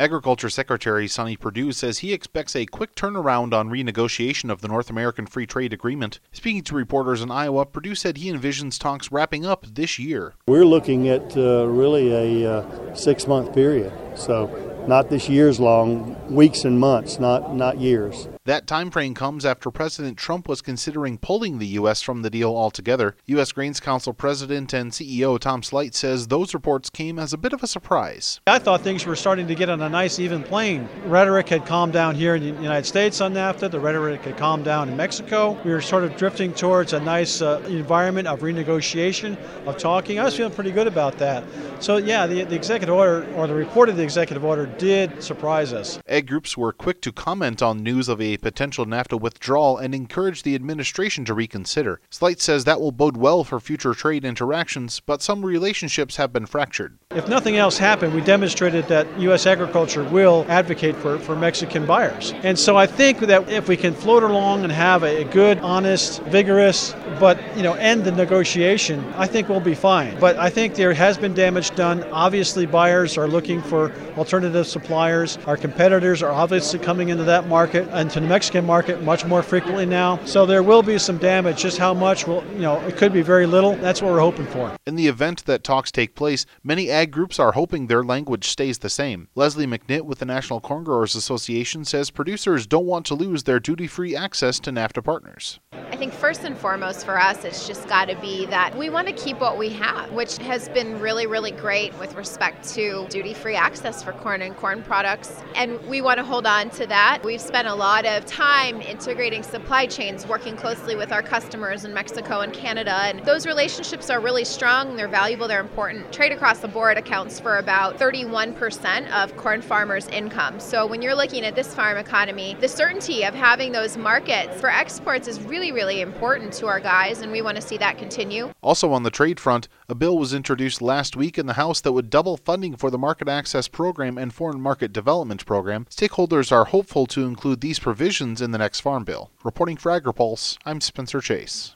Agriculture Secretary Sonny Perdue says he expects a quick turnaround on renegotiation of the North American Free Trade Agreement. Speaking to reporters in Iowa, Perdue said he envisions talks wrapping up this year. We're looking at uh, really a uh, six month period. So not this year's long, weeks and months, not not years. That time frame comes after President Trump was considering pulling the U.S. from the deal altogether. U.S. Grains Council President and CEO Tom Sleight says those reports came as a bit of a surprise. I thought things were starting to get on a nice, even plane. Rhetoric had calmed down here in the United States on NAFTA. The rhetoric had calmed down in Mexico. We were sort of drifting towards a nice uh, environment of renegotiation, of talking. I was feeling pretty good about that. So, yeah, the, the executive order, or the report of the executive order, did surprise us. Ag groups were quick to comment on news of a potential NAFTA withdrawal and encouraged the administration to reconsider. Sleight says that will bode well for future trade interactions, but some relationships have been fractured. If nothing else happened, we demonstrated that U.S. agriculture will advocate for, for Mexican buyers. And so I think that if we can float along and have a good, honest, vigorous, but you know, end the negotiation, I think we'll be fine. But I think there has been damage done. Obviously, buyers are looking for alternative suppliers. Our competitors are obviously coming into that market and to the Mexican market much more frequently now. So there will be some damage. Just how much Well, you know? It could be very little. That's what we're hoping for. In the event that talks take place, many groups are hoping their language stays the same. Leslie McNitt with the National Corn Growers Association says producers don't want to lose their duty free access to NAFTA partners. I think first and foremost for us, it's just got to be that we want to keep what we have, which has been really, really great with respect to duty free access for corn and corn products. And we want to hold on to that. We've spent a lot of time integrating supply chains, working closely with our customers in Mexico and Canada. And those relationships are really strong, they're valuable, they're important. Trade across the board accounts for about 31% of corn farmers' income. So when you're looking at this farm economy, the certainty of having those markets for exports is really, really important to our guys, and we want to see that continue. Also, on the trade front, a bill was introduced last week in the House that would double funding for the Market Access Program and Foreign Market Development Program. Stakeholders are hopeful to include these provisions in the next Farm Bill. Reporting for AgriPulse, I'm Spencer Chase.